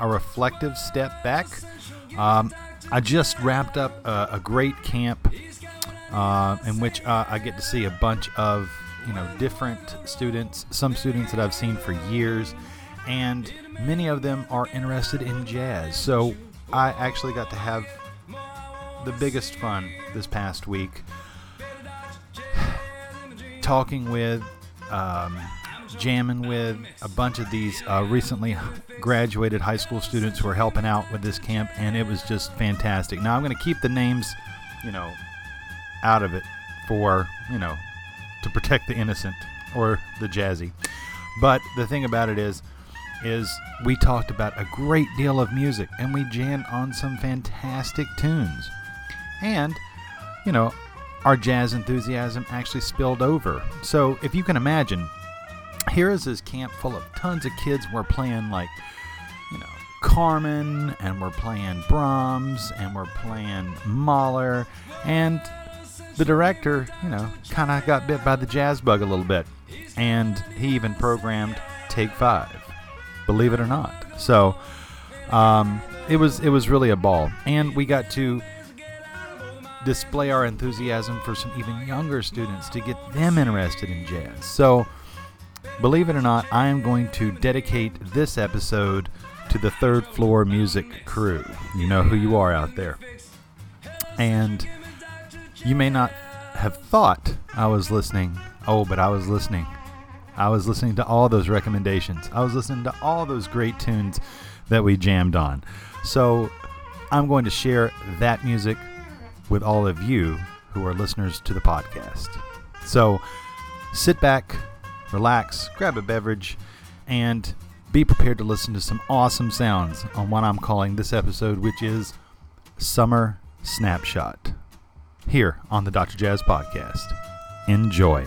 a reflective step back. Um, I just wrapped up a, a great camp uh, in which uh, I get to see a bunch of you know different students, some students that I've seen for years, and many of them are interested in jazz. So I actually got to have the biggest fun this past week talking with. Um, jamming with a bunch of these uh, recently graduated high school students who are helping out with this camp, and it was just fantastic. Now I'm going to keep the names, you know, out of it for you know to protect the innocent or the jazzy. But the thing about it is, is we talked about a great deal of music, and we jammed on some fantastic tunes, and you know. Our jazz enthusiasm actually spilled over. So, if you can imagine, here is this camp full of tons of kids. We're playing like, you know, Carmen, and we're playing Brahms, and we're playing Mahler, and the director, you know, kind of got bit by the jazz bug a little bit, and he even programmed Take Five, believe it or not. So, um, it was it was really a ball, and we got to display our enthusiasm for some even younger students to get them interested in jazz. So Believe it or not, I am going to dedicate this episode to the third floor music crew. You know who you are out there. And you may not have thought I was listening. Oh, but I was listening. I was listening to all those recommendations. I was listening to all those great tunes that we jammed on. So I'm going to share that music with all of you who are listeners to the podcast. So sit back, relax, grab a beverage, and be prepared to listen to some awesome sounds on what I'm calling this episode, which is Summer Snapshot, here on the Dr. Jazz Podcast. Enjoy.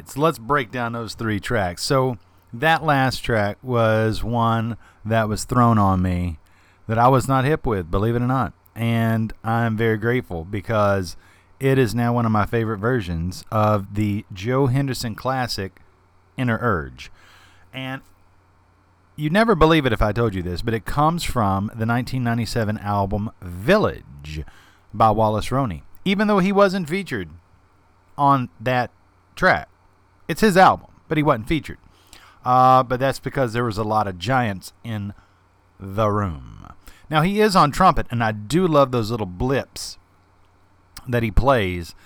Right. So let's break down those three tracks. So that last track was one that was thrown on me that I was not hip with, believe it or not. And I'm very grateful because it is now one of my favorite versions of the Joe Henderson classic Inner Urge. And You'd never believe it if I told you this, but it comes from the 1997 album Village by Wallace Roney, even though he wasn't featured on that track. It's his album, but he wasn't featured. Uh, but that's because there was a lot of giants in the room. Now, he is on trumpet, and I do love those little blips that he plays.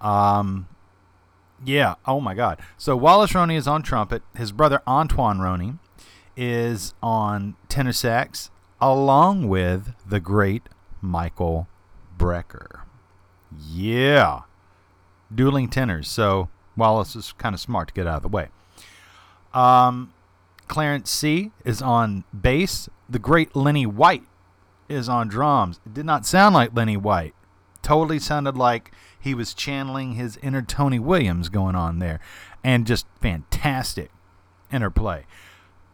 Um, yeah, oh my God. So Wallace Roney is on trumpet. His brother Antoine Roney is on tenor sax, along with the great Michael Brecker. Yeah. Dueling tenors. So Wallace is kind of smart to get out of the way. Um, Clarence Seay is on bass. The great Lenny White is on drums. It did not sound like Lenny White. Totally sounded like he was channeling his inner Tony Williams going on there. And just fantastic interplay.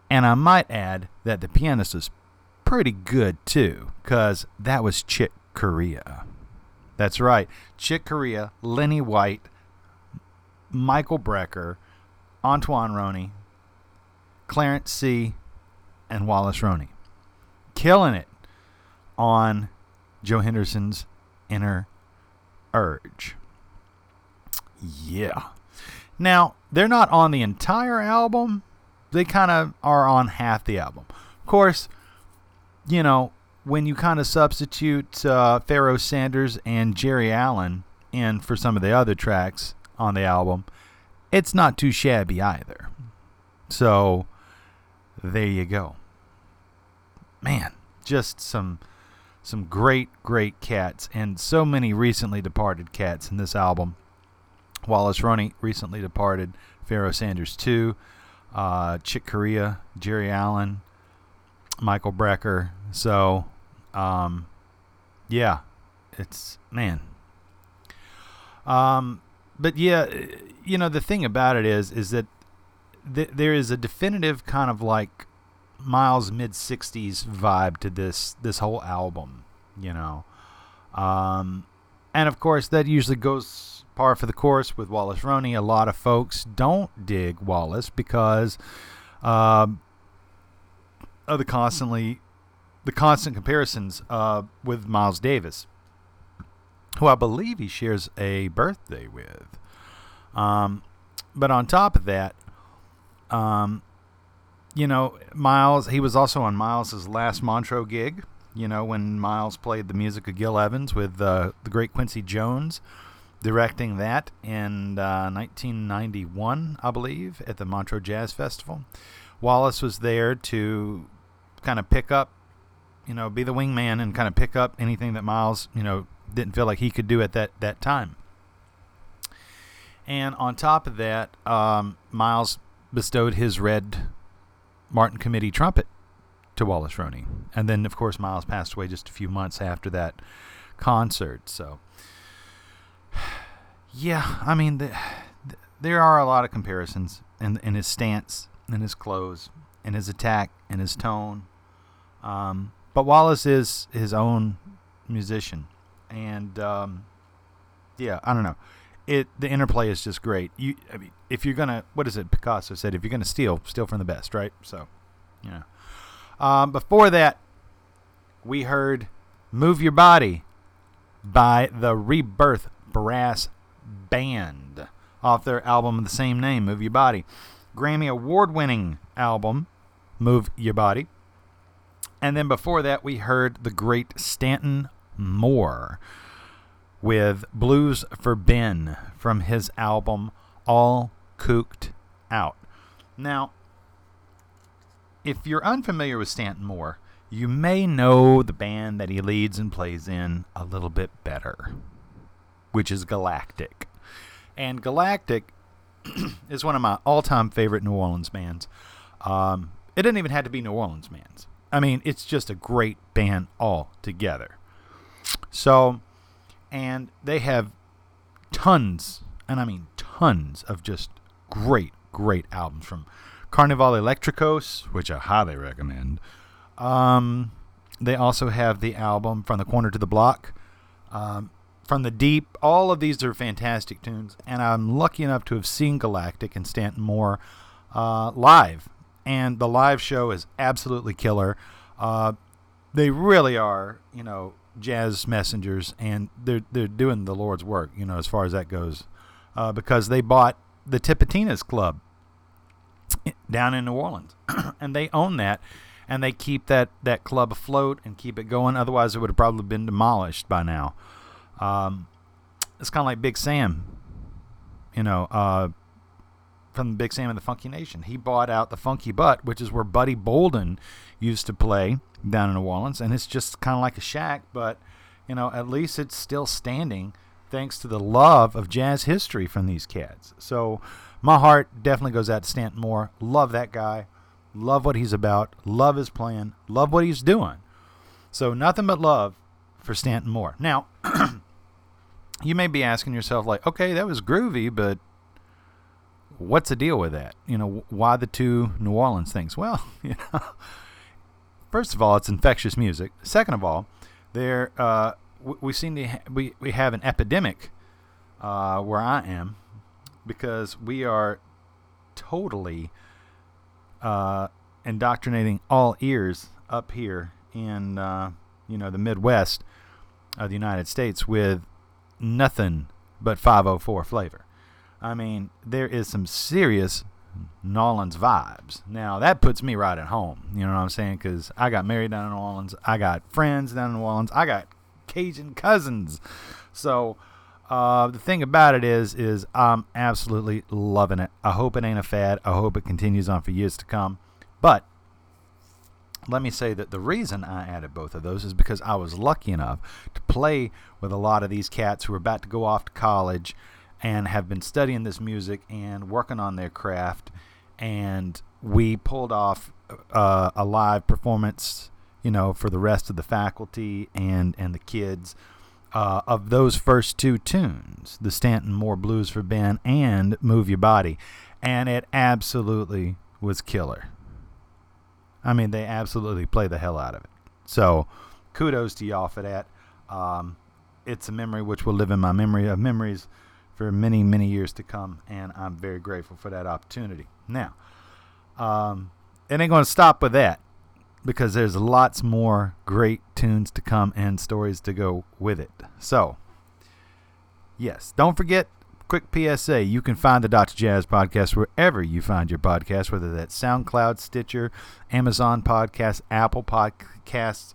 And I might add that the pianist is pretty good too, because that was Chick Corea. That's right. Chick Corea, Lenny White, Michael Brecker, Antoine Roney, Clarence Seay, and Wallace Roney. Killing it on Joe Henderson's Inner Urge. Yeah. Now, they're not on the entire album, they kind of are on half the album. Of course, you know, when you kind of substitute uh, Pharoah Sanders and Geri Allen in for some of the other tracks on the album, it's not too shabby either. So, there you go. Man, just some some great great cats and so many recently departed cats in this album. Wallace Roney recently departed, Pharoah Sanders too uh, Chick Corea, Geri Allen, Michael Brecker. So, um, yeah, it's man. Um, but yeah, you know the thing about it is, is that th- there is a definitive kind of like Miles mid '60s vibe to this this whole album. You know, um, and of course that usually goes par for the course with Wallace Roney. A lot of folks don't dig Wallace because um, of the constantly the constant comparisons uh, with Miles Davis, who I believe he shares a birthday with. Um, but on top of that, um, you know, Miles, he was also on Miles's last Montreux gig, you know, when Miles played the music of Gil Evans with uh, the great Quincy Jones directing that in uh, 1991, I believe, at the Montreux Jazz Festival. Wallace was there to kind of pick up, you know, be the wingman and kind of pick up anything that Miles, you know, didn't feel like he could do at that, that time. And on top of that, um, Miles bestowed his red Martin Committee trumpet to Wallace Roney. And then, of course, Miles passed away just a few months after that concert. So, yeah, I mean, the, the, there are a lot of comparisons in, in his stance, in his clothes, in his attack, in his tone. Um, but Wallace is his own musician. And, um, yeah, I don't know. It the interplay is just great. You, I mean, if you're gonna, what is it? Picasso said, if you're gonna steal, steal from the best, right? So, know. Um, before that, we heard "Move Your Body" by the Rebirth Brass Band off their album of the same name, "Move Your Body," Grammy award-winning album, "Move Your Body." And then before that, we heard the great Stanton Moore with Blues for Ben from his album All Cooked Out. Now, if you're unfamiliar with Stanton Moore, you may know the band that he leads and plays in a little bit better, which is Galactic. And Galactic is one of my all time favorite New Orleans bands. Um, it didn't even have to be New Orleans bands. I mean, it's just a great band all together. So, and they have tons, and I mean tons, of just great, great albums from Carnivale Electricos, which I highly recommend. Um, they also have the album From the Corner to the Block, um, From the Deep. All of these are fantastic tunes, and I'm lucky enough to have seen Galactic and Stanton Moore uh, live, and the live show is absolutely killer. Uh, they really are, you know, jazz messengers, and they're they're doing the Lord's work, you know, as far as that goes, uh, because they bought the Tipitina's Club down in New Orleans, and they own that, and they keep that that club afloat and keep it going. Otherwise, it would have probably been demolished by now. Um, it's kind of like Big Sam, you know, uh, from Big Sam and the Funky Nation. He bought out the Funky Butt, which is where Buddy Bolden used to play down in New Orleans, and it's just kind of like a shack, but you know, at least it's still standing thanks to the love of jazz history from these cats. So my heart definitely goes out to Stanton Moore. Love that guy. Love what he's about. Love his plan. Love what he's doing. So nothing but love for Stanton Moore. Now, you may be asking yourself, like, okay, that was groovy, but what's the deal with that? You know, why the two New Orleans things? Well, you know, first of all, it's infectious music. Second of all, there uh, we, we seem to ha- we we have an epidemic uh, where I am because we are totally uh, indoctrinating all ears up here in uh, you know the Midwest of the United States with nothing but 504 flavor. I mean, there is some serious Nolans vibes. Now that puts me right at home. You know what I'm saying? Because I got married down in New Orleans. I got friends down in New Orleans. I got Cajun cousins. So uh, the thing about it is, is I'm absolutely loving it. I hope it ain't a fad. I hope it continues on for years to come. But let me say that the reason I added both of those is because I was lucky enough to play with a lot of these cats who are about to go off to college and have been studying this music and working on their craft. And we pulled off uh, a live performance, you know, for the rest of the faculty and, and the kids uh, of those first two tunes, the Stanton Moore Blues for Ben and Move Your Body. And it absolutely was killer. I mean, they absolutely play the hell out of it. So, kudos to y'all for that. Um, it's a memory which will live in my memory of memories for many, many years to come, and I'm very grateful for that opportunity. Now, um, it ain't going to stop with that because there's lots more great tunes to come and stories to go with it. So, yes, don't forget. Quick PSA: You can find the Dr. Jazz podcast wherever you find your podcast, whether that's SoundCloud, Stitcher, Amazon Podcasts, Apple Podcasts,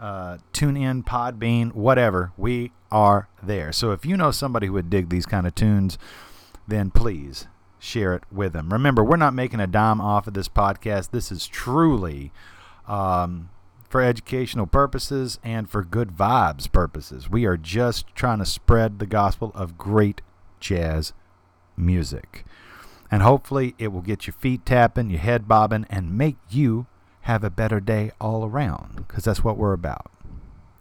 uh, TuneIn, Podbean, whatever. We are there. So if you know somebody who would dig these kind of tunes, then please share it with them. Remember, we're not making a dime off of this podcast. This is truly um, for educational purposes and for good vibes purposes. We are just trying to spread the gospel of great jazz music. And hopefully, it will get your feet tapping, your head bobbing, and make you have a better day all around because that's what we're about.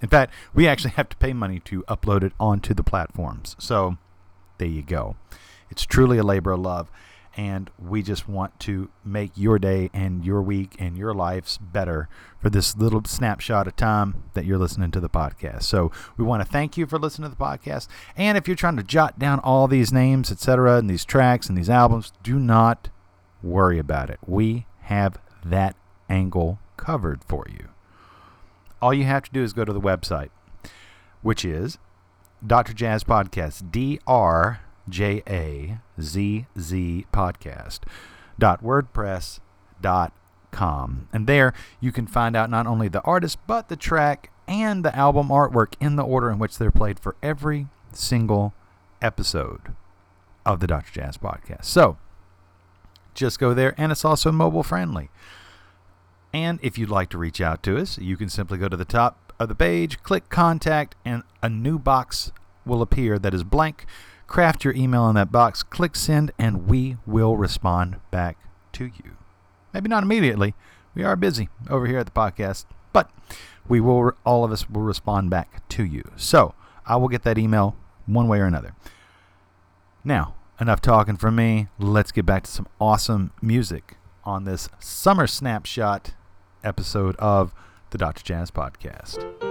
In fact, we actually have to pay money to upload it onto the platforms. So there you go. It's truly a labor of love. And we just want to make your day and your week and your lives better for this little snapshot of time that you're listening to the podcast. So we want to thank you for listening to the podcast. And if you're trying to jot down all these names, etc., and these tracks and these albums, do not worry about it. We have that angle covered for you. All you have to do is go to the website, which is Dr. Jazz Podcast, D R J A Z Z Podcast, dot WordPress dot com. And there you can find out not only the artist, but the track and the album artwork in the order in which they're played for every single episode of the Dr. Jazz Podcast. So just go there, and it's also mobile friendly. And if you'd like to reach out to us, you can simply go to the top of the page, click contact, and a new box will appear that is blank. Craft your email in that box, click send, and we will respond back to you. Maybe not immediately. We are busy over here at the podcast, but we will all of us will respond back to you. So, I will get that email one way or another. Now, enough talking from me. Let's get back to some awesome music on this summer snapshot episode of the Dr. Jazz Podcast.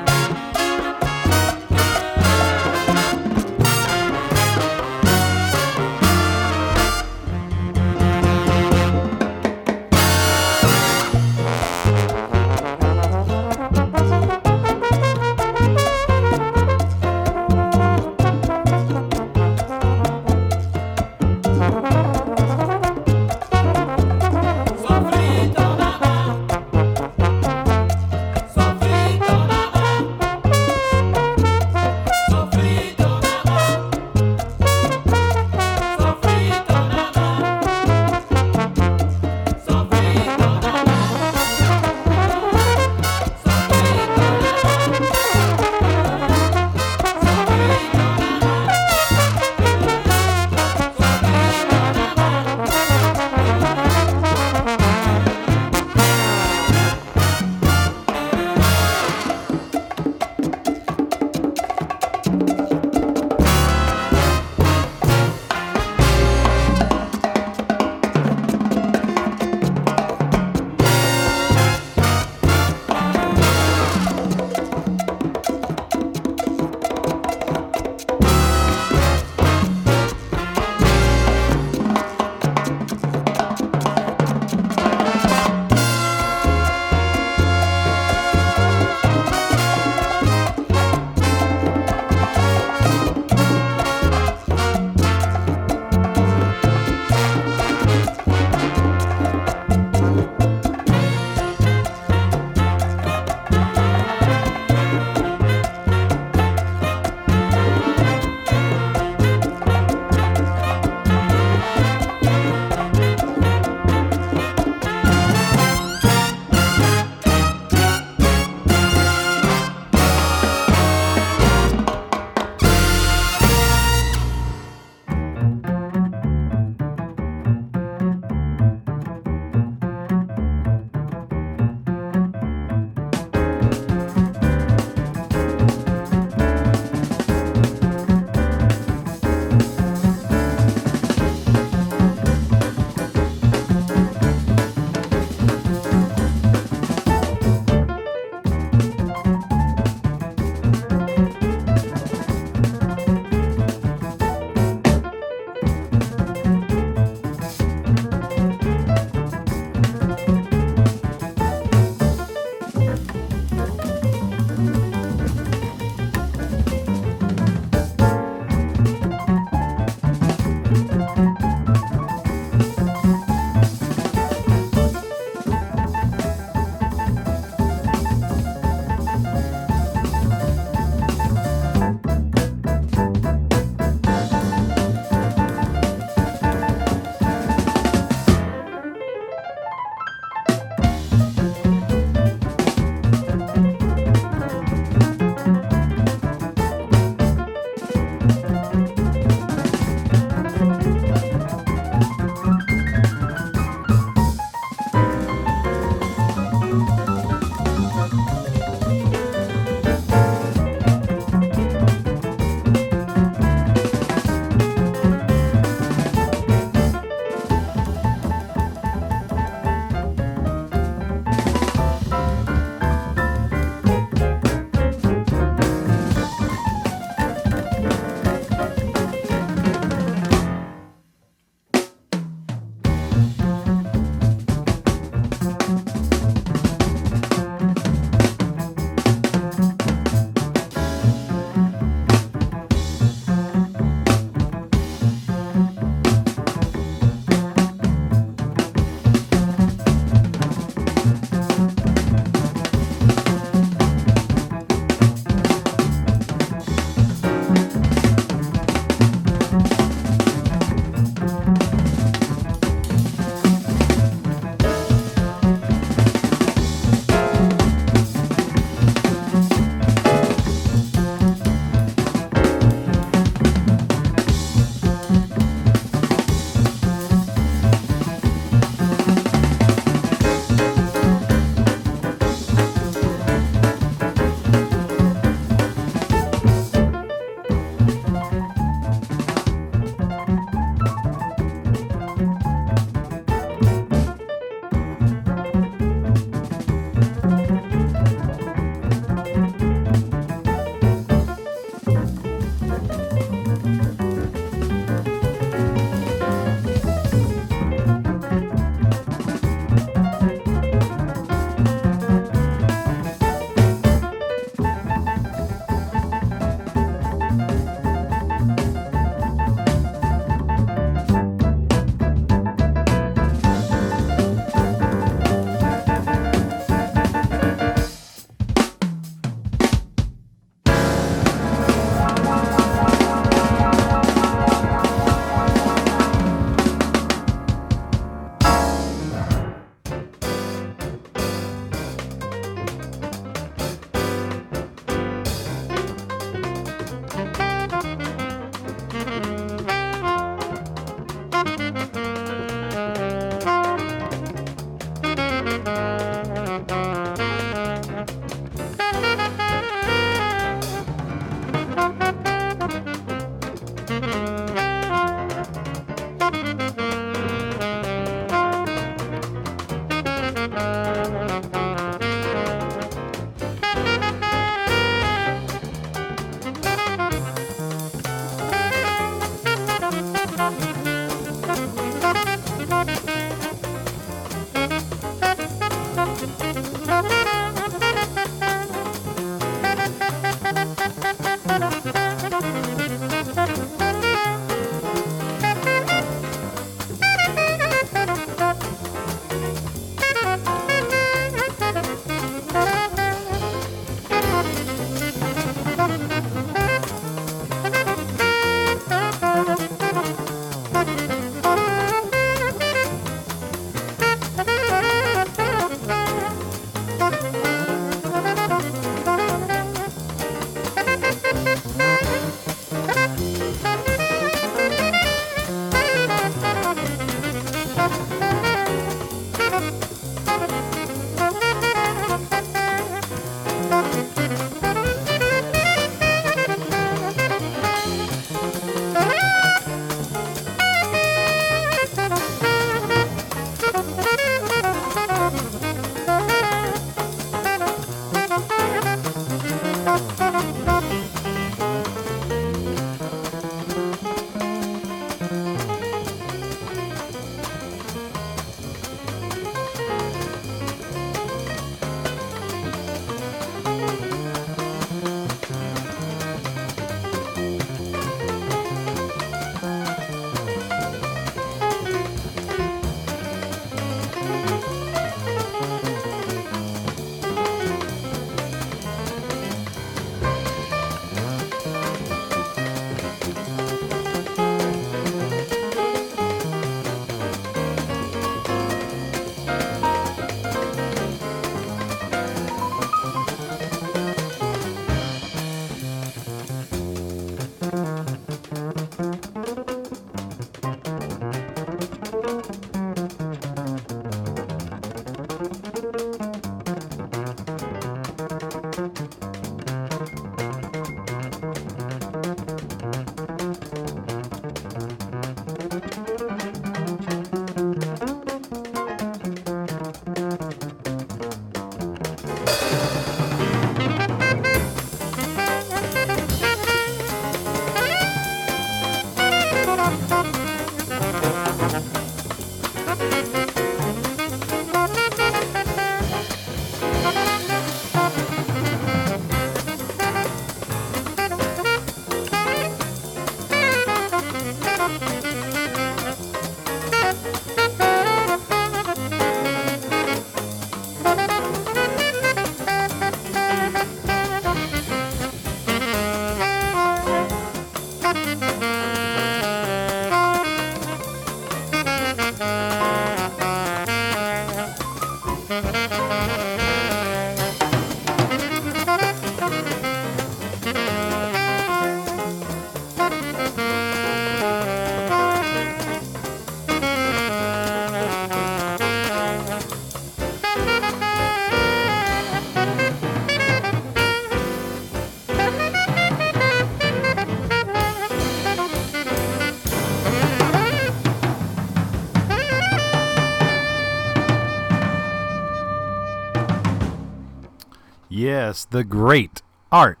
Yes, the great Art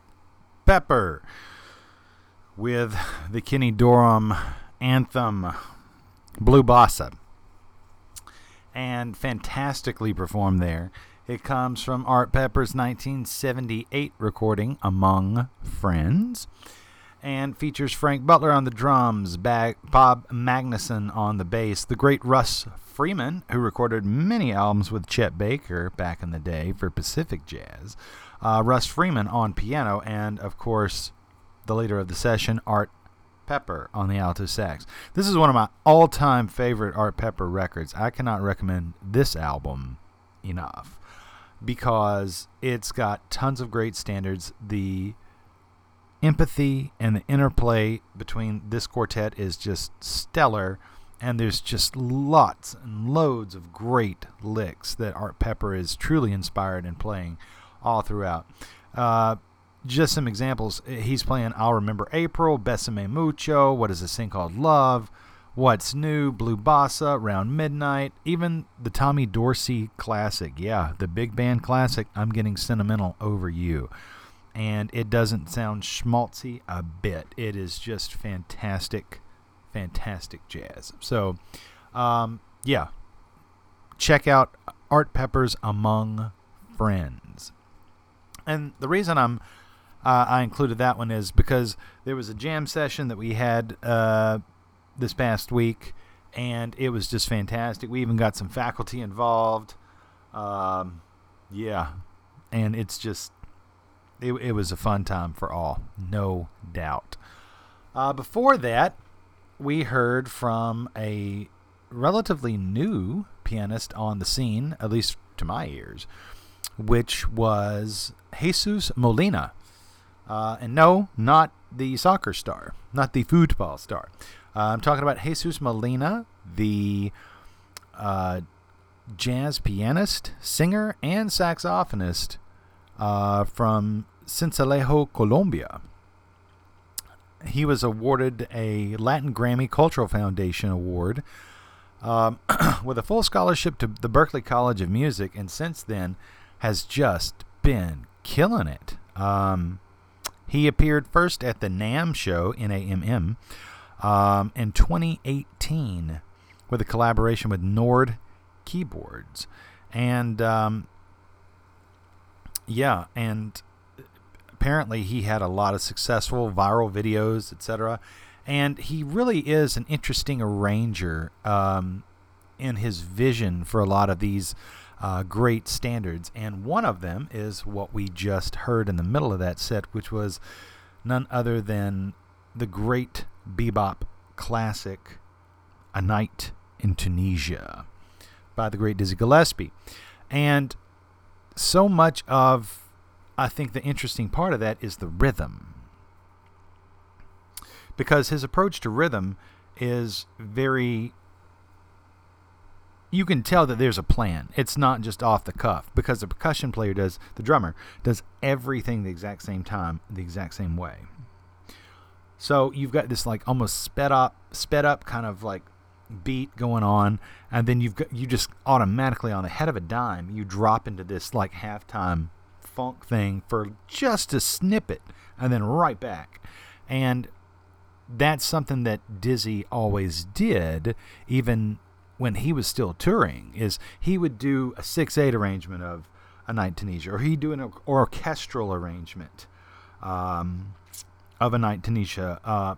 Pepper with the Kenny Dorham anthem Blue Bossa. And fantastically performed there. It comes from Art Pepper's 1978 recording, Among Friends, and features Frank Butler on the drums, Bag- Bob Magnusson on the bass, the great Russ Freeman, who recorded many albums with Chet Baker back in the day for Pacific Jazz, uh, Russ Freeman on piano, and of course, the leader of the session, Art Pepper on the alto sax. This is one of my all time favorite Art Pepper records. I cannot recommend this album enough because it's got tons of great standards. The empathy and the interplay between this quartet is just stellar. And there's just lots and loads of great licks that Art Pepper is truly inspired in playing all throughout. Uh, just some examples. He's playing I'll Remember April, Besame Mucho, What is this thing called Love, What's New, Blue Bossa, Round Midnight, even the Tommy Dorsey classic. Yeah, the big band classic, I'm Getting Sentimental Over You. And it doesn't sound schmaltzy a bit. It is just fantastic, fantastic jazz. So, um, yeah, check out Art Pepper's Among Friends. And the reason I'm uh, I included that one is because there was a jam session that we had uh, this past week, and it was just fantastic. We even got some faculty involved. Um, yeah, and it's just it, it was a fun time for all, no doubt. Uh, before that, we heard from a relatively new pianist on the scene, at least to my ears, which was Jesus Molina. Uh, and no, not the soccer star, not the football star. Uh, I'm talking about Jesus Molina, the uh, jazz pianist, singer, and saxophonist uh, from Sincelejo, Colombia. He was awarded a Latin Grammy Cultural Foundation Award um, with a full scholarship to the Berklee College of Music, and since then has just been killing it. Um, he appeared first at the NAMM show, NAMM, um, in 2018 with a collaboration with Nord Keyboards. And um, yeah, and apparently he had a lot of successful viral videos, etc. And he really is an interesting arranger um, in his vision for a lot of these uh, great standards. And one of them is what we just heard in the middle of that set, which was none other than the great bebop classic, A Night in Tunisia, by the great Dizzy Gillespie. And so much of, I think, the interesting part of that is the rhythm. Because his approach to rhythm is very you can tell that there's a plan. It's not just off the cuff because the percussion player does, the drummer does everything the exact same time, the exact same way. So you've got this like almost sped up, sped up kind of like beat going on, and then you've got you just automatically on the head of a dime you drop into this like halftime funk thing for just a snippet, and then right back, and that's something that Dizzy always did, even when he was still touring is he would do a 6-8 arrangement of a night tunisia or he'd do an orchestral arrangement um, of a night tunisia uh,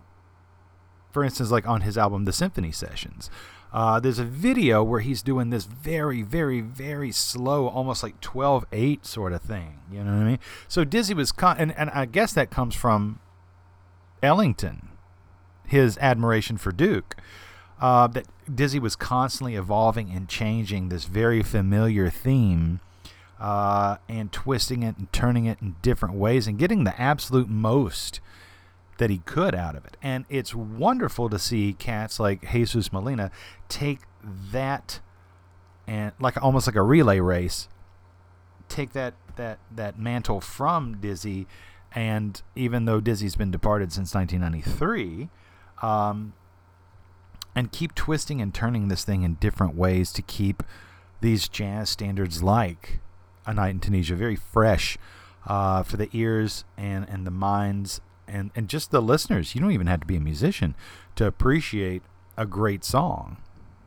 for instance like on his album the symphony sessions. Uh, there's a video where he's doing this very very very slow almost like 12-8 sort of thing you know what i mean? So dizzy was con- and, and i guess that comes from ellington his admiration for duke uh, that Dizzy was constantly evolving and changing this very familiar theme uh, and twisting it and turning it in different ways and getting the absolute most that he could out of it. And it's wonderful to see cats like Jesus Molina take that and like almost like a relay race, take that that that mantle from Dizzy, and even though Dizzy's been departed since 1993, um, and keep twisting and turning this thing in different ways to keep these jazz standards like A Night in Tunisia very fresh uh, for the ears and, and the minds and, and just the listeners. You don't even have to be a musician to appreciate a great song.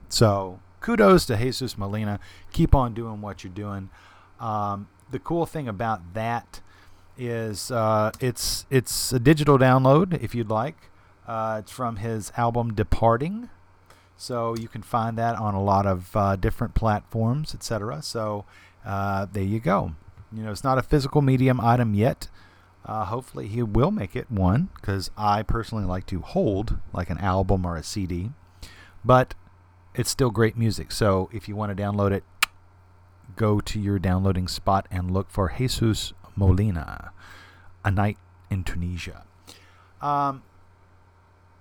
So kudos to Jesus Molina. Keep on doing what you're doing. Um, the cool thing about that is uh, it's it's a digital download if you'd like. Uh, it's from his album Departing. So you can find that on a lot of uh, different platforms, etc. So uh, there you go. You know, it's not a physical medium item yet. Uh, hopefully, he will make it one because I personally like to hold like an album or a CD. But it's still great music. So if you want to download it, go to your downloading spot and look for Jesus Molina, A Night in Tunisia. Um,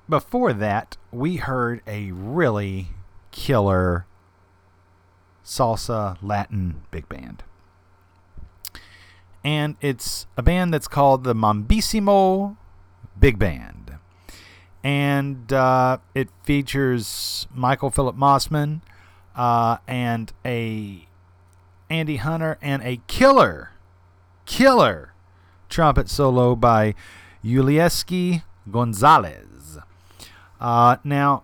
before that, we heard a really killer salsa Latin big band. And it's a band that's called the Mambissimo Big Band. And uh, it features Michael Philip Mossman uh, and a Andy Hunter and a killer, killer trumpet solo by Yulieski Gonzalez. Uh, now,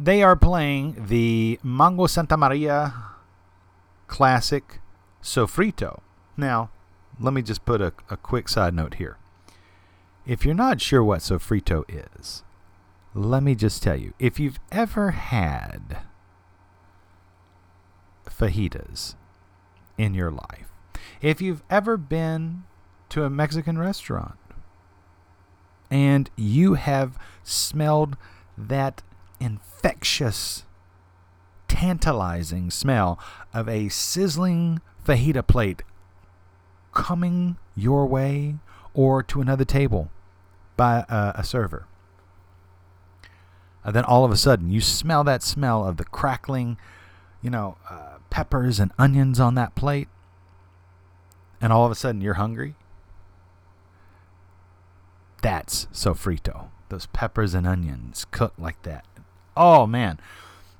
they are playing the Mongo Santamaria classic Sofrito. Now, let me just put a, a quick side note here. If you're not sure what Sofrito is, let me just tell you. If you've ever had fajitas in your life, if you've ever been to a Mexican restaurant and you have smelled that infectious, tantalizing smell of a sizzling fajita plate coming your way or to another table by a, server. And then all of a sudden, you smell that smell of the crackling, you know, uh, peppers and onions on that plate. And all of a sudden, you're hungry. That's sofrito. Those peppers and onions cooked like that. Oh, man.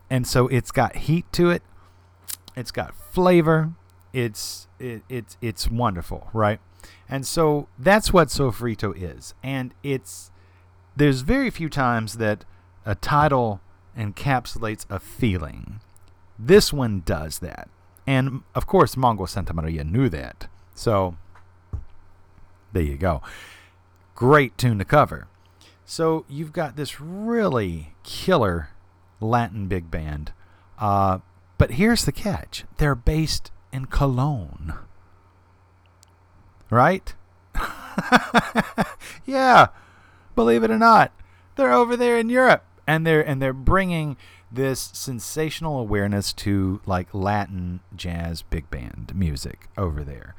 And so it's got heat to it, it's got flavor. It's it, it's it's wonderful, right? And so that's what sofrito is. And it's there's very few times that a title encapsulates a feeling. This one does that. And of course, Mongo Santamaria knew that. So there you go. Great tune to cover. So you've got this really killer Latin big band. Uh, but here's the catch they're based in Cologne. Right? yeah, believe it or not, they're over there in Europe, and they're and they're bringing this sensational awareness to like Latin jazz big band music over there.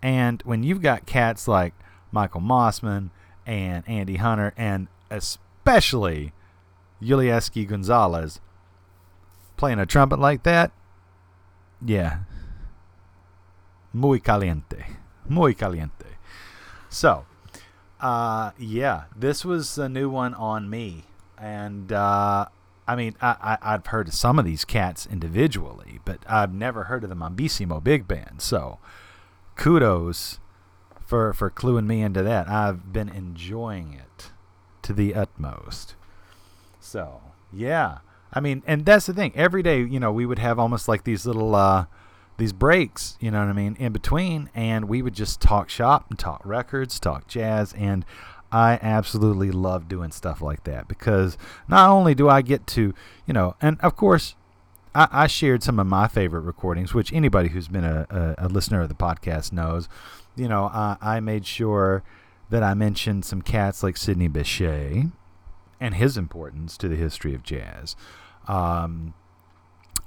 And when you've got cats like Michael Mossman and Andy Hunter, and especially Yulieski Gonzalez playing a trumpet like that, yeah, muy caliente, muy caliente. So, uh, yeah, this was a new one on me, and uh, I mean, I, I have heard of some of these cats individually, but I've never heard of the Mambissimo big band. So, kudos for for cluing me into that. I've been enjoying it to the utmost. So, yeah. I mean, and that's the thing. Every day, you know, we would have almost like these little uh these breaks, you know what I mean, in between and we would just talk shop and talk records, talk jazz and I absolutely love doing stuff like that because not only do I get to, you know, and of course, I, shared some of my favorite recordings, which anybody who's been a, a, a listener of the podcast knows. You know, I, made sure that I mentioned some cats like Sidney Bechet, and his importance to the history of jazz. Um,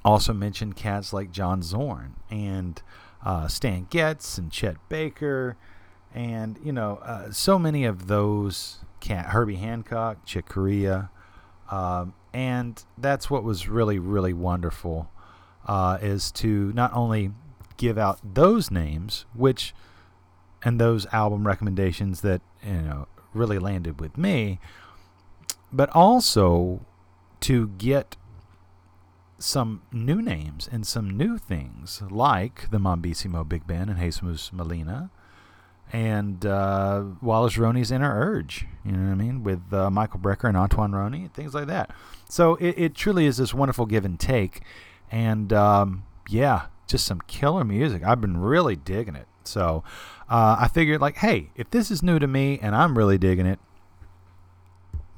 also mentioned cats like John Zorn and uh, Stan Getz and Chet Baker, and you know uh, so many of those cat Herbie Hancock, Chick Corea, um, and that's what was really really wonderful uh, is to not only give out those names, which and those album recommendations that you know really landed with me, but also to get some new names and some new things like the Mambissimo Big Band and Jesus Molina and uh, Wallace Roney's Inner Urge, you know what I mean, with uh, Michael Brecker and Antoine Roney, things like that. So it, it truly is this wonderful give and take. And um, yeah, just some killer music. I've been really digging it. So uh, I figured, like, hey, if this is new to me and I'm really digging it,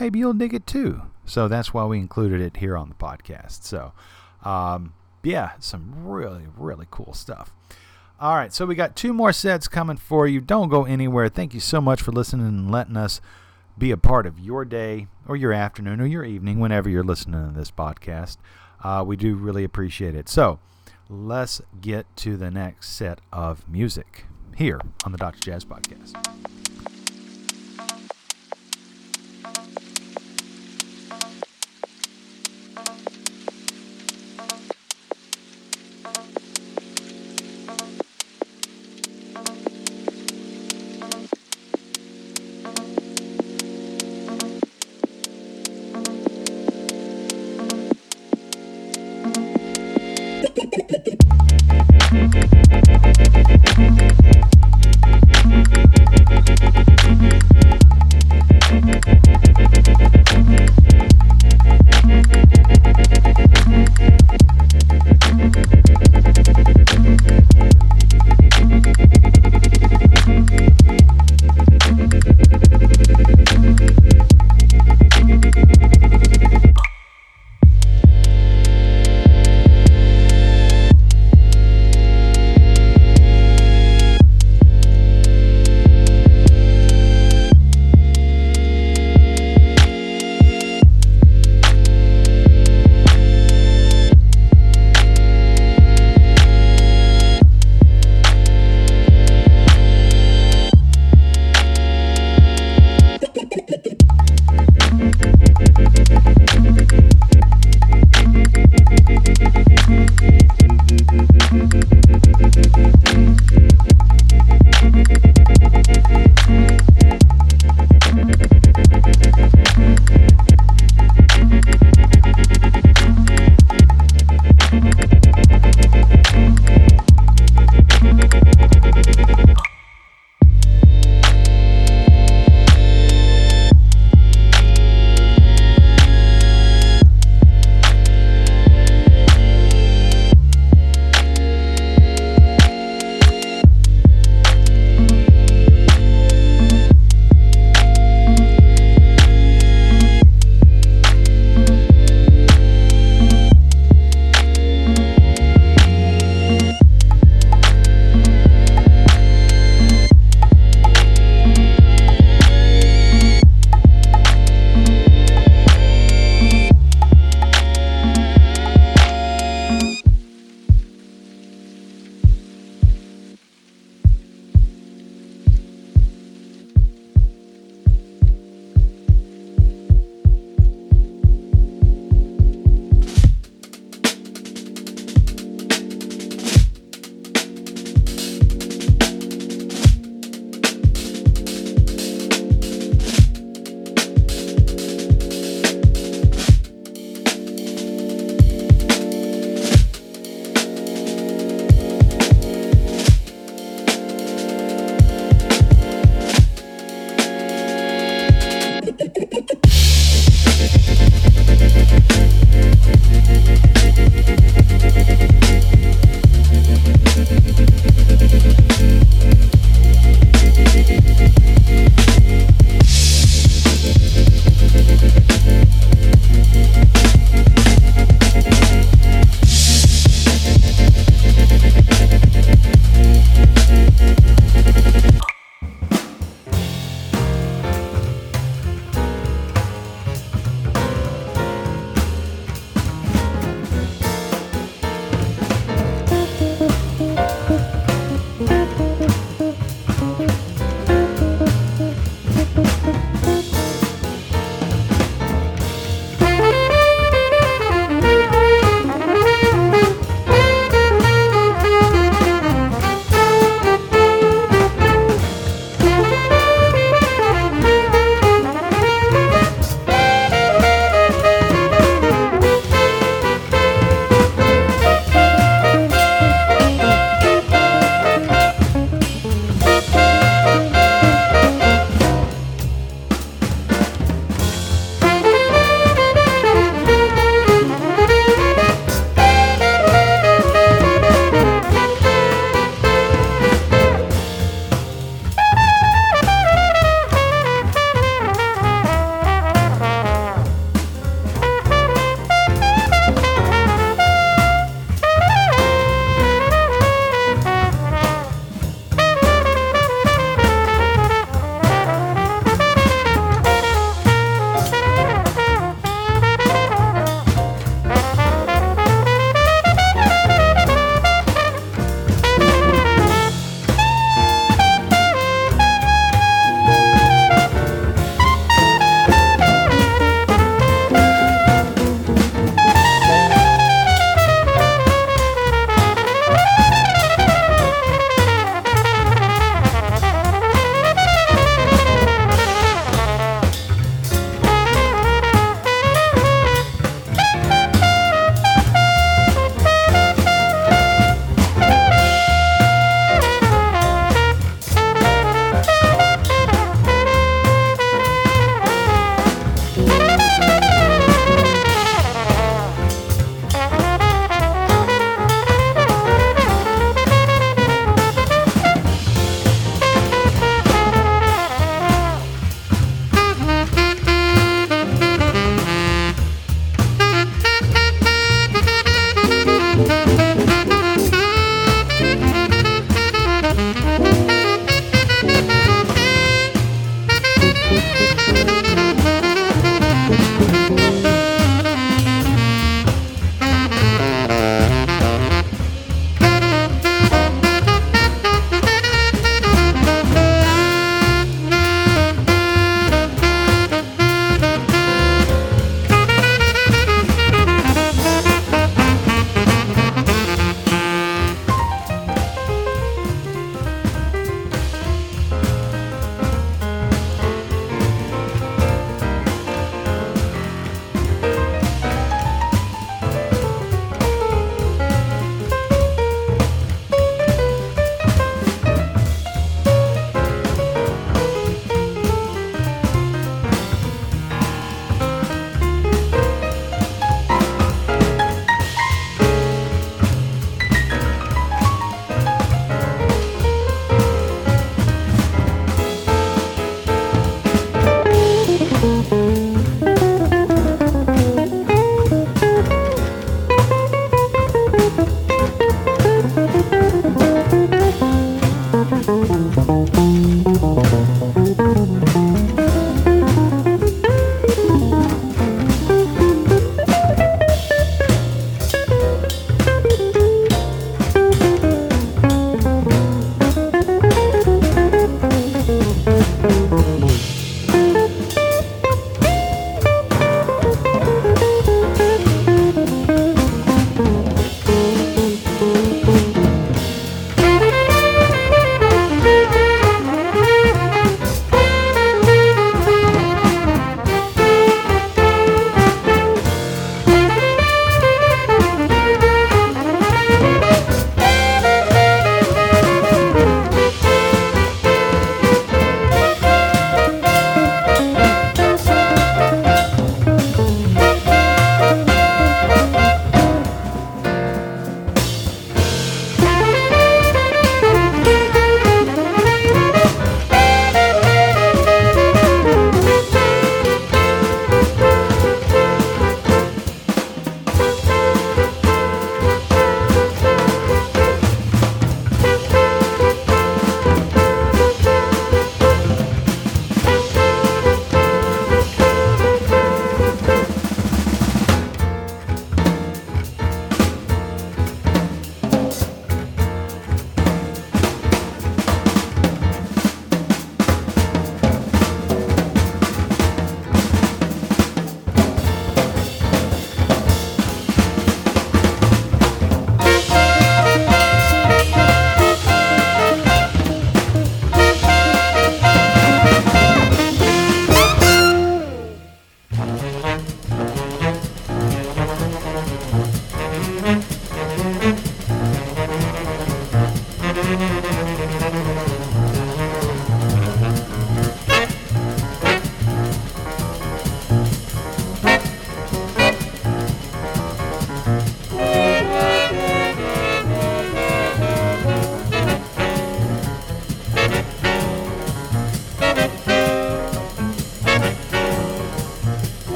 maybe you'll dig it too. So that's why we included it here on the podcast. So, um, yeah, some really, really cool stuff. All right, so we got two more sets coming for you. Don't go anywhere. Thank you so much for listening and letting us be a part of your day or your afternoon or your evening whenever you're listening to this podcast. Uh, we do really appreciate it. So let's get to the next set of music here on the Dr. Jazz Podcast.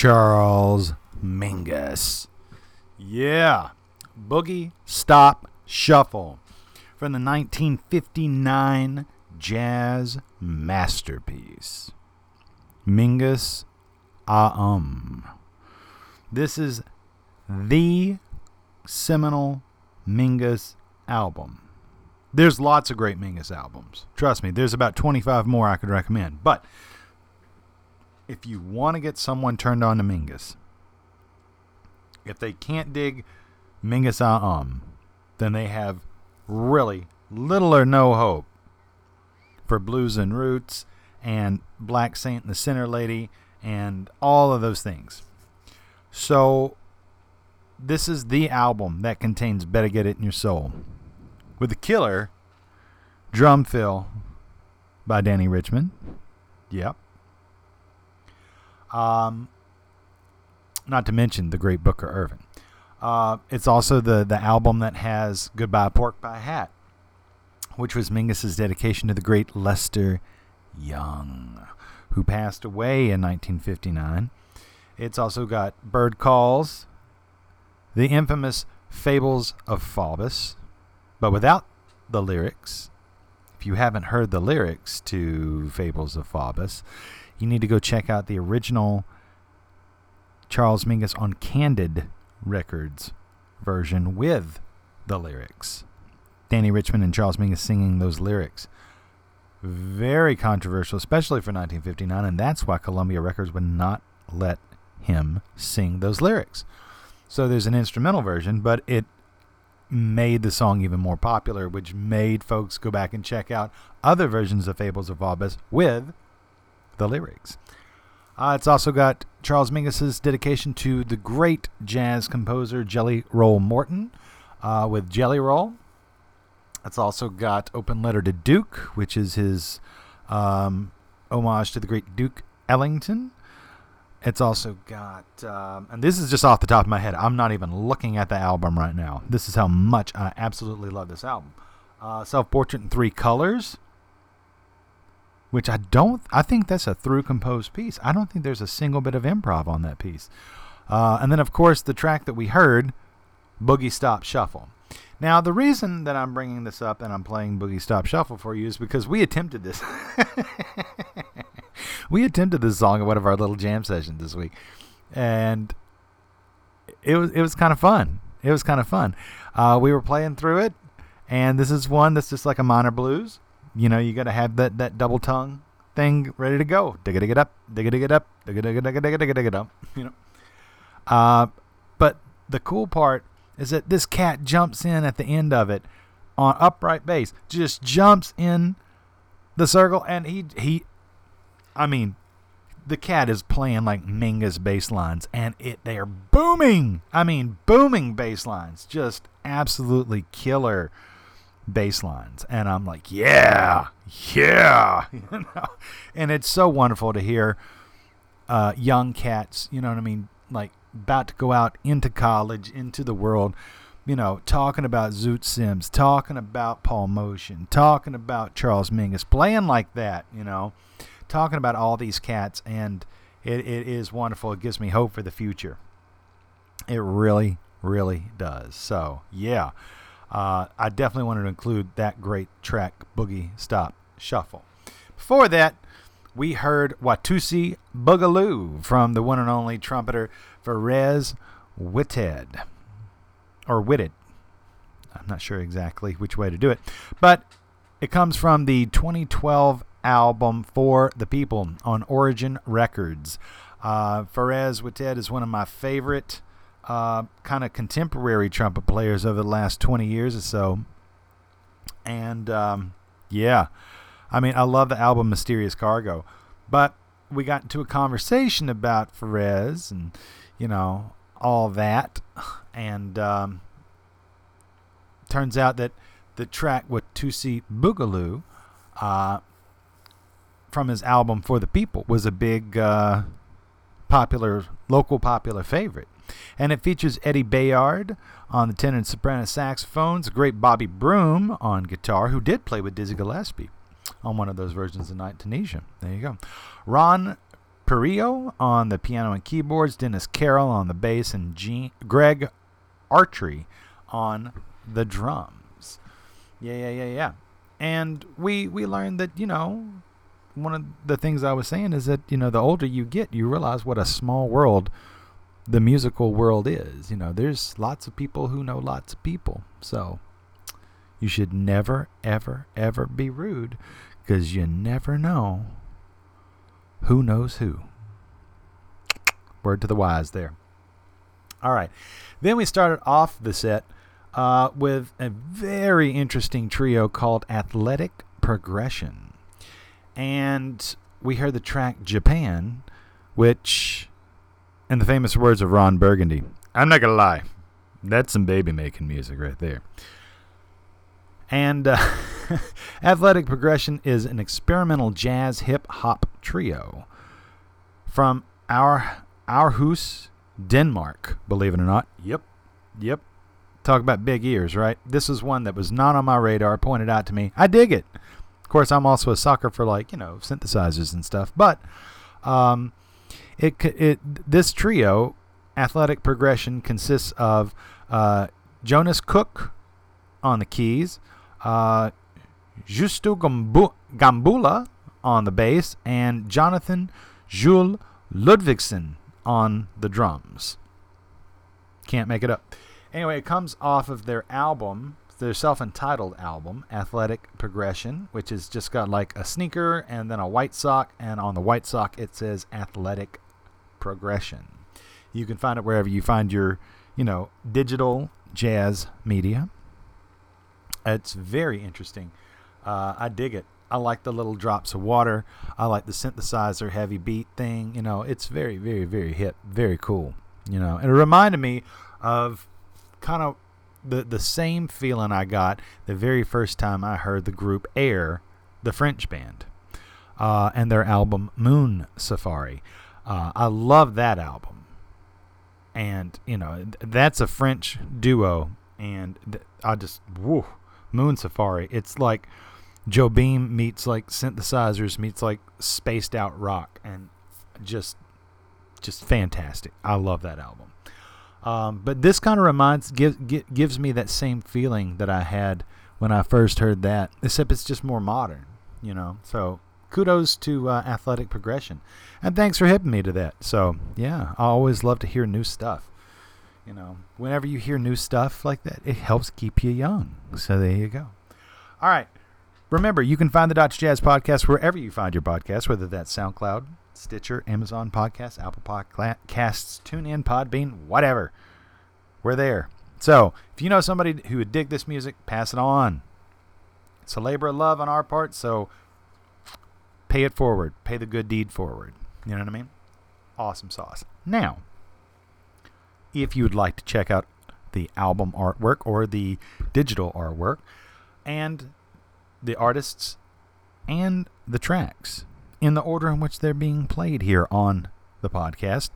Charles Mingus. Yeah. Boogie Stop Shuffle from the 1959 jazz masterpiece. Mingus Aum. This is the seminal Mingus album. There's lots of great Mingus albums. Trust me, there's about 25 more I could recommend. But if you want to get someone turned on to Mingus, if they can't dig Mingus Um, then they have really little or no hope for Blues and Roots and Black Saint and the Sinner Lady and all of those things. So, this is the album that contains Better Get It in Your Soul. With the killer drum fill by Dannie Richmond. Yep. Um, not to mention the great Booker Ervin. Uh, it's also the, the album that has Goodbye Pork Pie Hat, which was Mingus's dedication to the great Lester Young, who passed away in 1959. It's also got Bird Calls, the infamous Fables of Faubus, but without the lyrics. If you haven't heard the lyrics to Fables of Faubus, you need to go check out the original Charles Mingus on Candid Records version with the lyrics. Dannie Richmond and Charles Mingus singing those lyrics. Very controversial, especially for 1959, and that's why Columbia Records would not let him sing those lyrics. So there's an instrumental version, but it made the song even more popular, which made folks go back and check out other versions of Fables of Faubus with the lyrics. Uh, it's also got Charles Mingus's dedication to the great jazz composer Jelly Roll Morton uh, with Jelly Roll. It's also got Open Letter to Duke, which is his um, homage to the great Duke Ellington. It's also got, um, and this is just off the top of my head. I'm not even looking at the album right now. This is how much I absolutely love this album. Uh, Self Portrait in Three Colors, which I don't, I think that's a through composed piece. I don't think there's a single bit of improv on that piece. Uh, and then, of course, the track that we heard, Boogie Stop Shuffle. Now, the reason that I'm bringing this up and I'm playing Boogie Stop Shuffle for you is because we attempted this. we attempted this song at one of our little jam sessions this week, and it was it was kind of fun. It was kind of fun. Uh, we were playing through it, and this is one that's just like a minor blues. You know, you got to have that that double tongue thing ready to go. Dig it, dig it up, dig it, dig it up, dig it, dig it, dig it, dig it, dig it, dig it up. You know. Uh, but the cool part is that this cat jumps in at the end of it on upright bass, just jumps in the circle, and he he, I mean, the cat is playing like Mingus bass lines, and it they are booming. I mean, booming bass lines, just absolutely killer bass lines, and I'm like, yeah, yeah, you know, and it's so wonderful to hear uh, young cats, you know what I mean, like about to go out into college, into the world, you know, talking about Zoot Sims, talking about Paul Motian, talking about Charles Mingus, playing like that, you know, talking about all these cats, and it, it is wonderful. It gives me hope for the future. It really, really does. So, yeah, uh, I definitely wanted to include that great track, Boogie Stop Shuffle. Before that, we heard Watusi Boogaloo from the one and only trumpeter Pharez Whitted. Or Whitted. I'm not sure exactly which way to do it. But it comes from the 2012 album For the People on Origin Records. Uh, Pharez is one of my favorite uh, kind of contemporary trumpet players over the last 20 years or so. And um, yeah, I mean, I love the album Mysterious Cargo. But we got into a conversation about Pharez and, you know, all that. And um, turns out that the track with Tusi Boogaloo uh, from his album For the People was a big uh, popular, local popular favorite. And it features Eddie Bayard on the tenor and soprano saxophones, great Bobby Broom on guitar, who did play with Dizzy Gillespie on one of those versions of Night Tunisia. There you go. Ron Perrillo on the piano and keyboards, Dennis Carroll on the bass, and Gene, Greg Artry on the drums. Yeah, yeah, yeah, yeah. And we we learned that you know one of the things I was saying is that you know the older you get, you realize what a small world the musical world is. You know, there's lots of people who know lots of people, so you should never, ever, ever be rude because you never know who knows who. Word to the wise there. All right. Then we started off the set uh, with a very interesting trio called Athletic Progression. And we heard the track Japan, which, in the famous words of Ron Burgundy, I'm not going to lie, that's some baby making music right there. And uh, Athletic Progression is an experimental jazz hip hop trio from our Aarhus, Denmark, believe it or not. Yep. Yep. Talk about big ears, right? This is one that was not on my radar, pointed out to me. I dig it. Of course, I'm also a sucker for like, you know, synthesizers and stuff, but um, it it this trio athletic progression consists of uh, Jonas Cook on the keys, uh, Justo Gambu- Gambula on the bass, and Jonathan Jules Ludvigsen on the drums. Can't make it up. Anyway, it comes off of their album, their self entitled album, Athletic Progression, which has just got like a sneaker and then a white sock, and on the white sock it says Athletic Progression. You can find it wherever you find your, you know, digital jazz media. It's very interesting. Uh, I dig it. I like the little drops of water. I like the synthesizer heavy beat thing. You know, it's very, very, very hip, very cool. You know, and it reminded me of kind of the the same feeling I got the very first time I heard the group Air, the French band, uh, and their album Moon Safari. Uh, I love that album, and you know that's a French duo, and th- I just woo, Moon Safari. It's like Jobim meets like synthesizers meets like spaced out rock, and just just fantastic. I love that album. Um, but this kind of reminds gives gives me that same feeling that I had when I first heard that, except it's just more modern, you know. So kudos to uh, Athletic Progression, and thanks for hipping me to that. So yeah, I always love to hear new stuff. You know, whenever you hear new stuff like that, it helps keep you young. So there you go. All right. Remember, you can find the Dr. Jazz Podcast wherever you find your podcast, whether that's SoundCloud, Stitcher, Amazon Podcasts, Apple Podcasts, TuneIn, Podbean, whatever. We're there. So, if you know somebody who would dig this music, pass it on. It's a labor of love on our part, so pay it forward. Pay the good deed forward. You know what I mean? Awesome sauce. Now, if you would like to check out the album artwork or the digital artwork and the artists and the tracks in the order in which they're being played here on the podcast,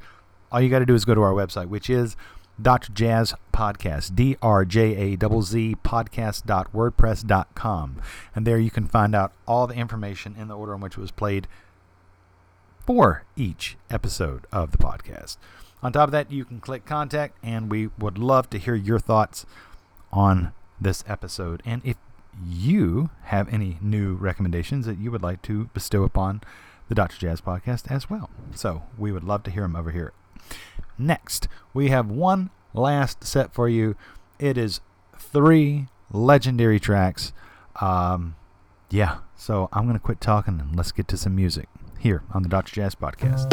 all you got to do is go to our website, which is Dr. Jazz Podcast, D R J A Z podcast.wordpress.com. And there you can find out all the information in the order in which it was played for each episode of the podcast. On top of that, you can click contact, and we would love to hear your thoughts on this episode. And if you have any new recommendations that you would like to bestow upon the Dr. Jazz podcast as well. So we would love to hear them over here. Next, we have one last set for you. It is three legendary tracks. Um, yeah, so I'm going to quit talking and let's get to some music here on the Dr. Jazz podcast.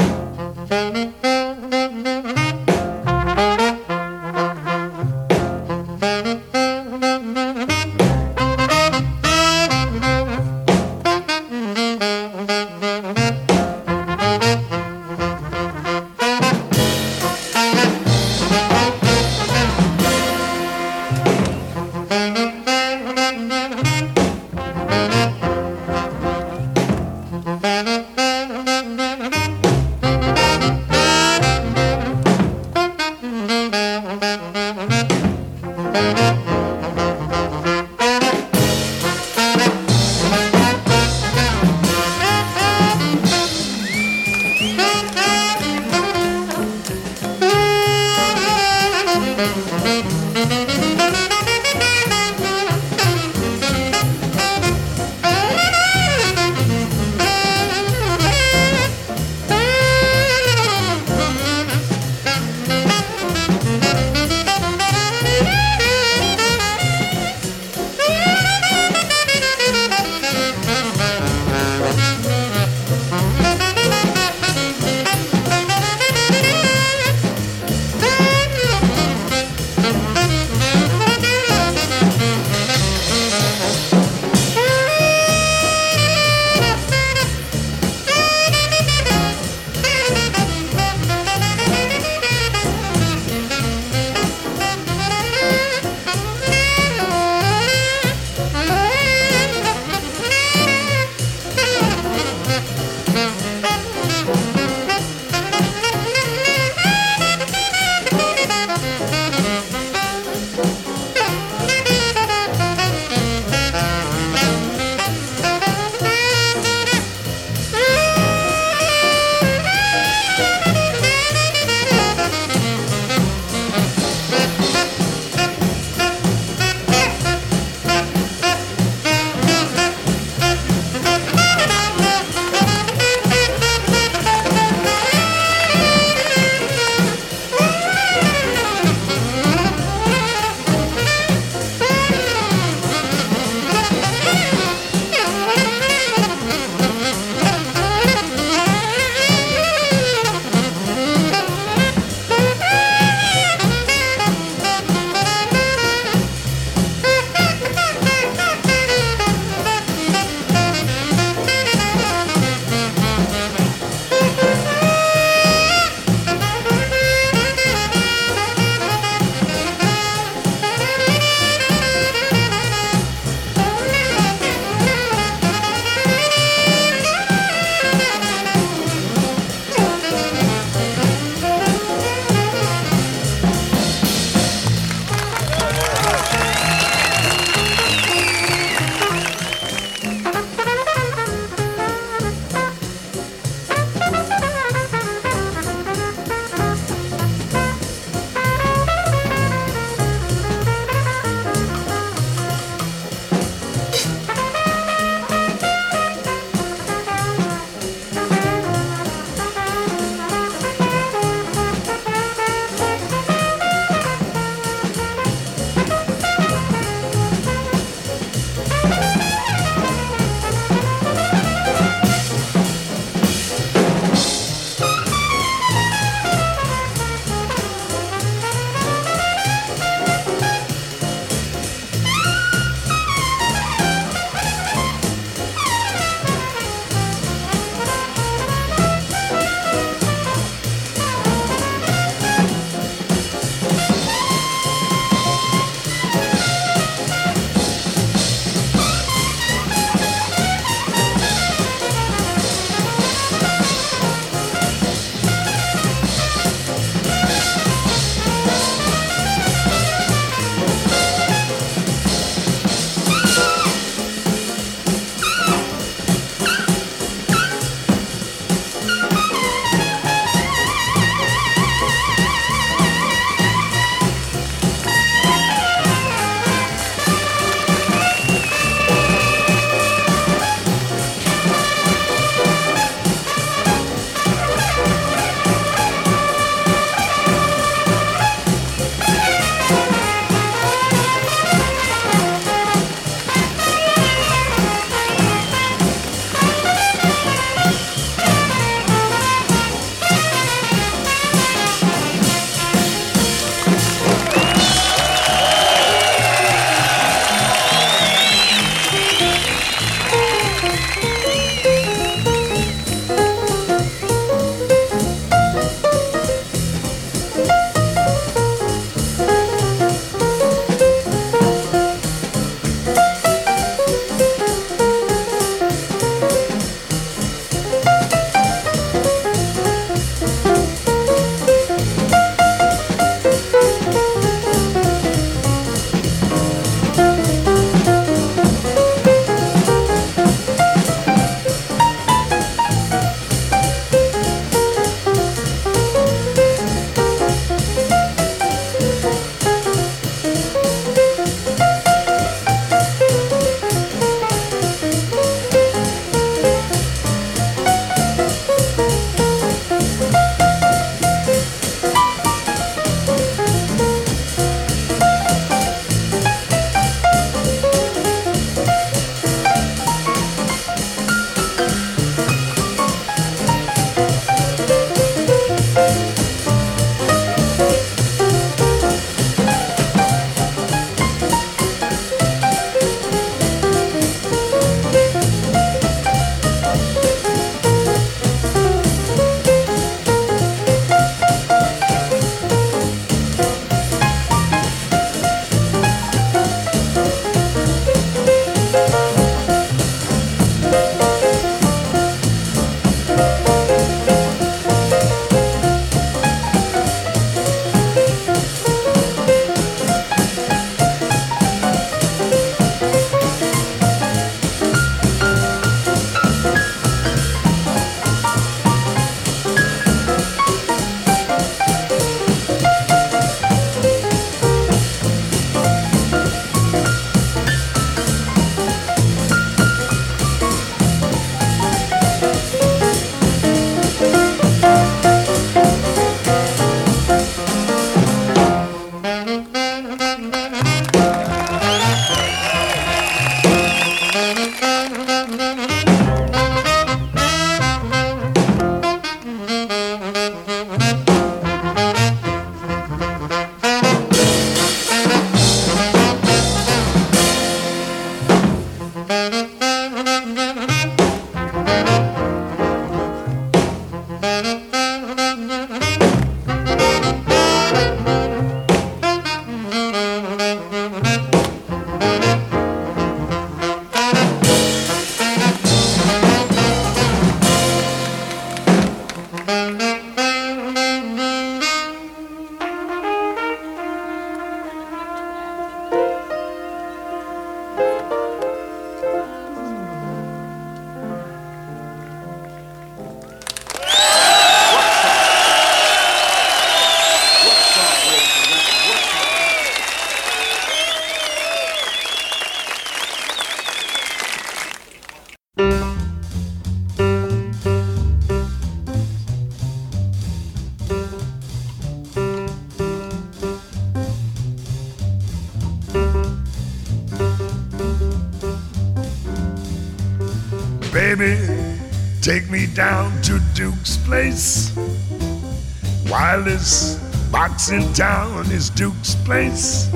In town is Duke's place.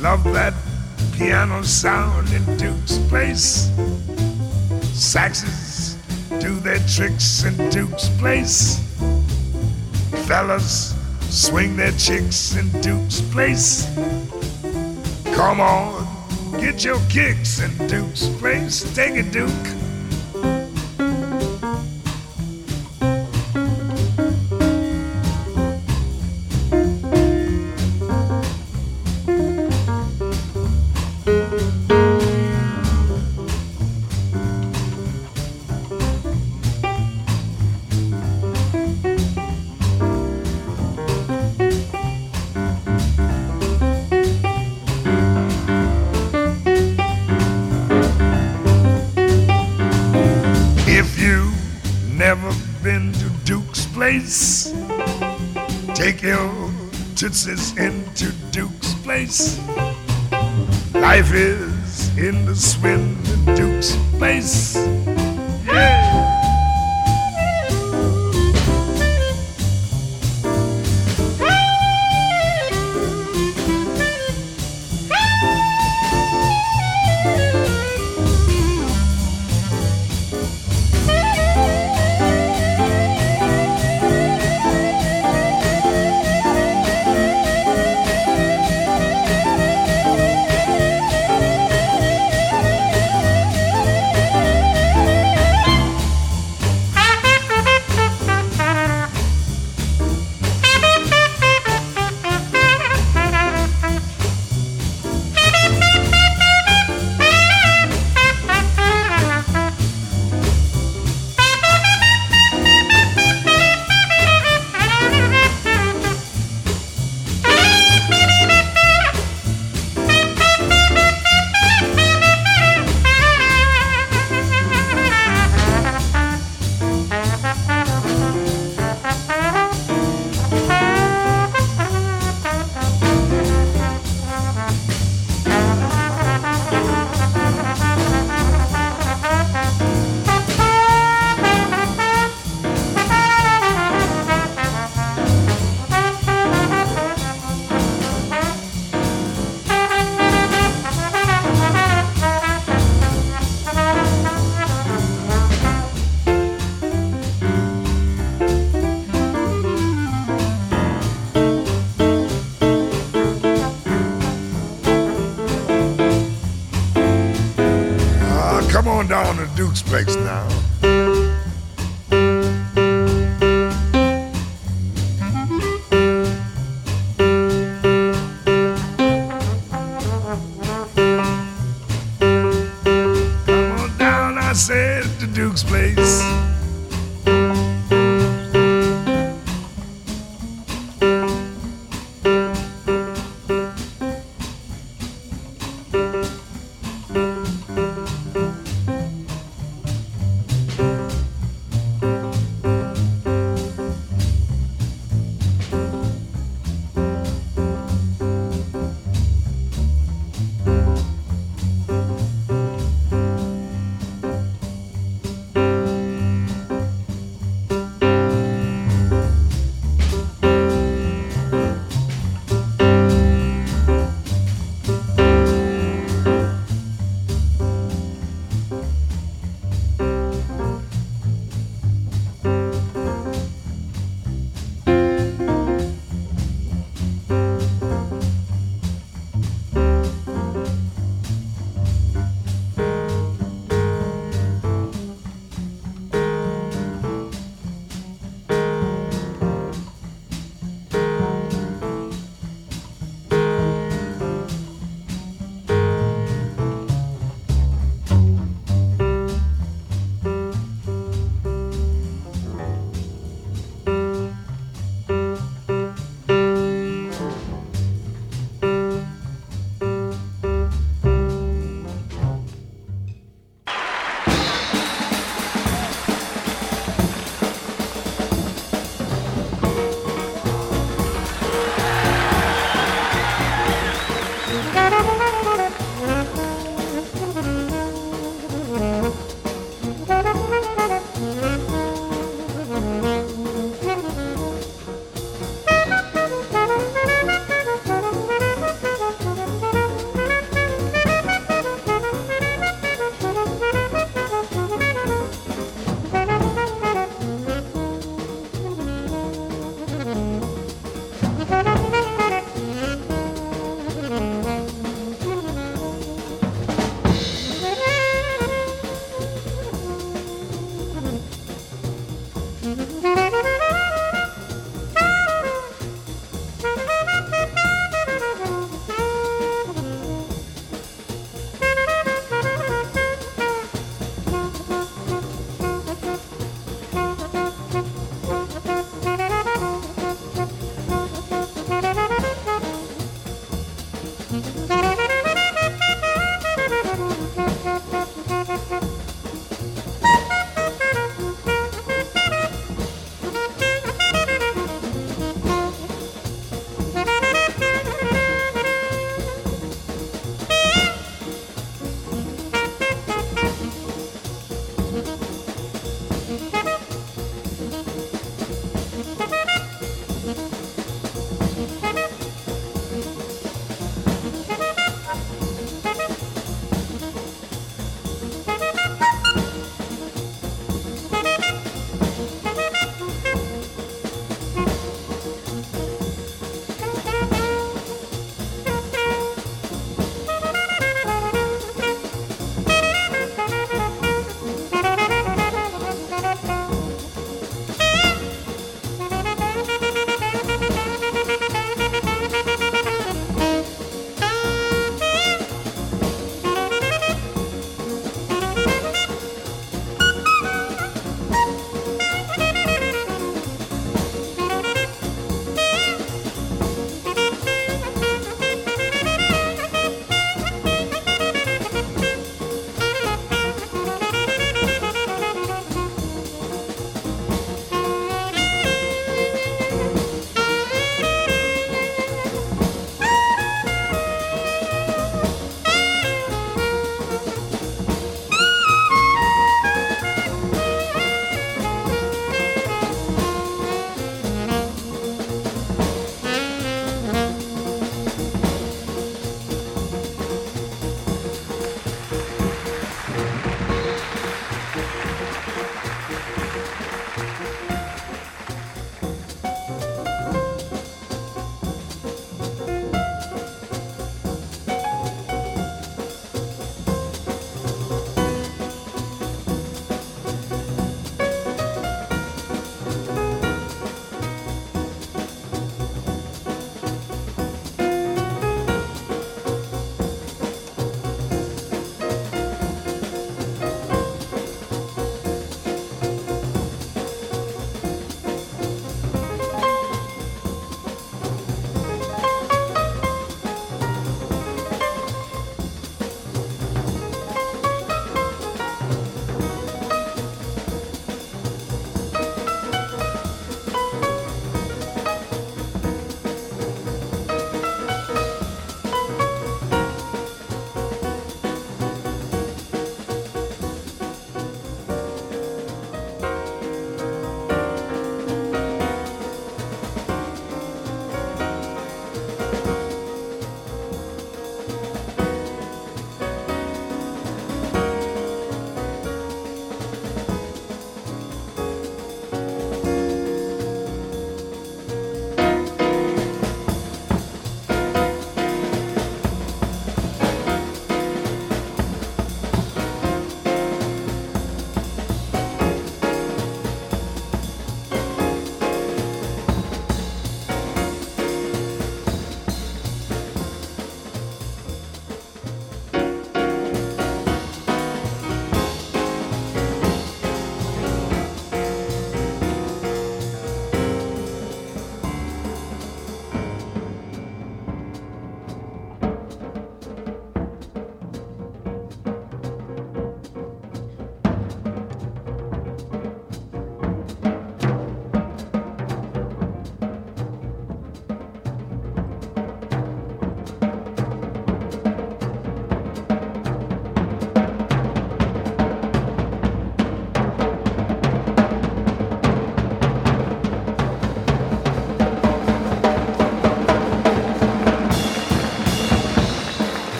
Love that piano sound in Duke's place. Saxes do their tricks in Duke's place. Fellas swing their chicks in Duke's place. Come on, get your kicks in Duke's place. Take it, Duke. Tootsies into Duke's place. Life is in the swing in Duke's place.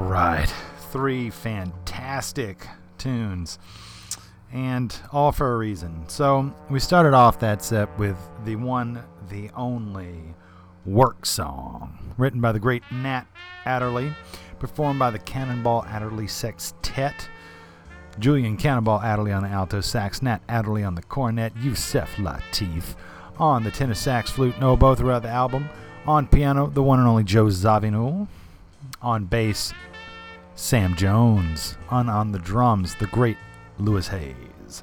Right. Three fantastic tunes. And all for a reason. So, we started off that set with the one, the only Work Song, written by the great Nat Adderley, performed by the Cannonball Adderley Sextet. Julian Cannonball Adderley on the alto sax, Nat Adderley on the cornet, Yusef Lateef on the tenor sax, flute, oboe throughout the album. On piano, the one and only Joe Zawinul. On bass, Sam Jones. On on the drums, the great Louis Hayes,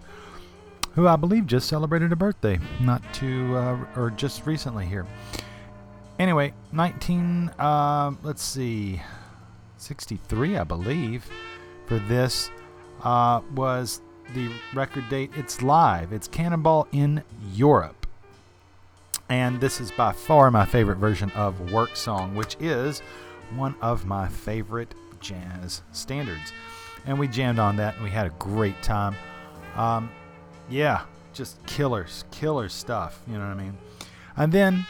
who I believe just celebrated a birthday, not too uh, or just recently here. Anyway, 19. Uh, let's see, 63, I believe, for this uh, was the record date. It's live. It's Cannonball in Europe. And this is by far my favorite version of Work Song, which is one of my favorite jazz standards. And we jammed on that and we had a great time. Um, yeah, just killers, killer stuff. You know what I mean? And then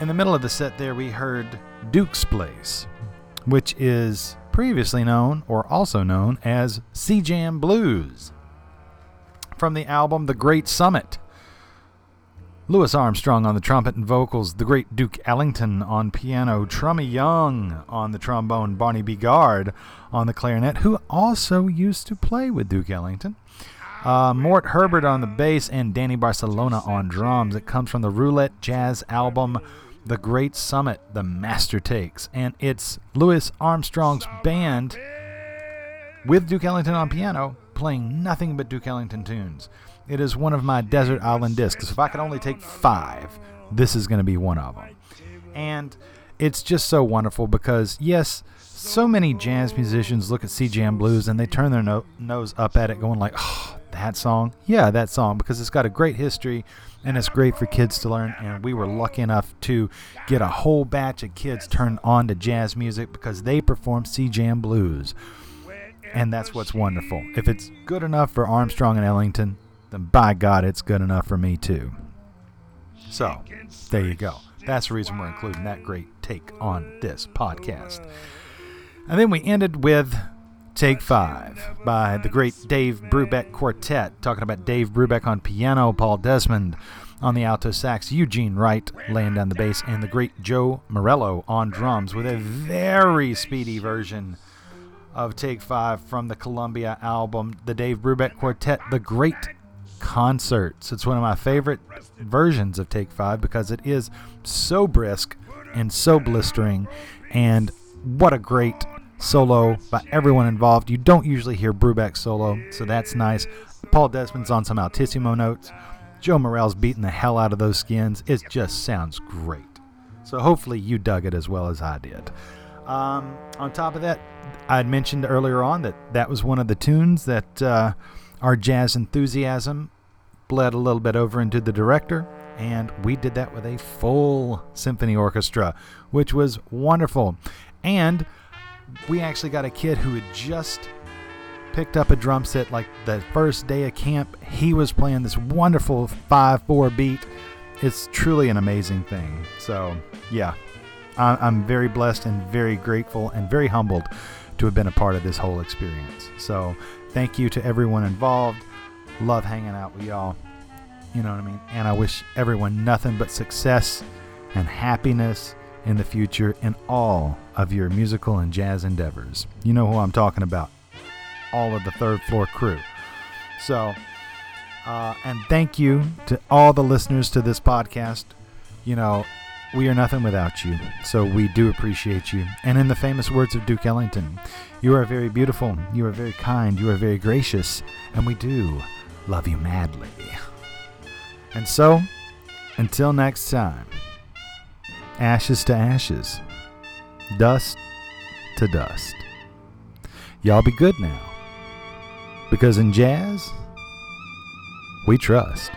in the middle of the set there, we heard Duke's Place, which is previously known or also known as C Jam Blues from the album The Great Summit. Louis Armstrong on the trumpet and vocals, the great Duke Ellington on piano, Trummy Young on the trombone, Barney Bigard on the clarinet, who also used to play with Duke Ellington. Uh, Mort Herbert on the bass and Danny Barcelona on drums. It comes from the Roulette Jazz album, The Great Summit, The Master Takes. And it's Louis Armstrong's band with Duke Ellington on piano playing nothing but Duke Ellington tunes. It is one of my Desert Island discs. If I could only take five, this is going to be one of them. And it's just so wonderful because, yes, so many jazz musicians look at C Jam Blues and they turn their no- nose up at it, going like, oh, that song? Yeah, that song, because it's got a great history and it's great for kids to learn. And we were lucky enough to get a whole batch of kids turned on to jazz music because they perform C Jam Blues. And that's what's wonderful. If it's good enough for Armstrong and Ellington, then by God, it's good enough for me too. So, there you go. That's the reason we're including that great take on this podcast. And then we ended with Take Five by the great Dave Brubeck Quartet, talking about Dave Brubeck on piano, Paul Desmond on the alto sax, Eugene Wright laying down the bass, and the great Joe Morello on drums with a very speedy version of Take Five from the Columbia album, the Dave Brubeck Quartet, The Great Concerts. It's one of my favorite versions of Take Five because it is so brisk and so blistering, and what a great solo by everyone involved. You don't usually hear Brubeck solo, so that's nice. Paul Desmond's on some altissimo notes. Joe Morello's beating the hell out of those skins. It just sounds great. So hopefully you dug it as well as I did. Um, on top of that, I had mentioned earlier on that that was one of the tunes that uh, our jazz enthusiasm bled a little bit over into the director, and we did that with a full symphony orchestra, which was wonderful. And we actually got a kid who had just picked up a drum set like the first day of camp. He was playing this wonderful 5 4 beat. It's truly an amazing thing. So, yeah, I'm very blessed and very grateful and very humbled to have been a part of this whole experience. So, thank you to everyone involved. Love hanging out with y'all. You know what I mean? And I wish everyone nothing but success and happiness in the future in all of your musical and jazz endeavors. You know who I'm talking about. All of the third floor crew. So, uh, and thank you to all the listeners to this podcast. You know, we are nothing without you, so we do appreciate you. And in the famous words of Duke Ellington, you are very beautiful, you are very kind, you are very gracious, and we do love you madly. And so, until next time, ashes to ashes, dust to dust. Y'all be good now, because in jazz, we trust.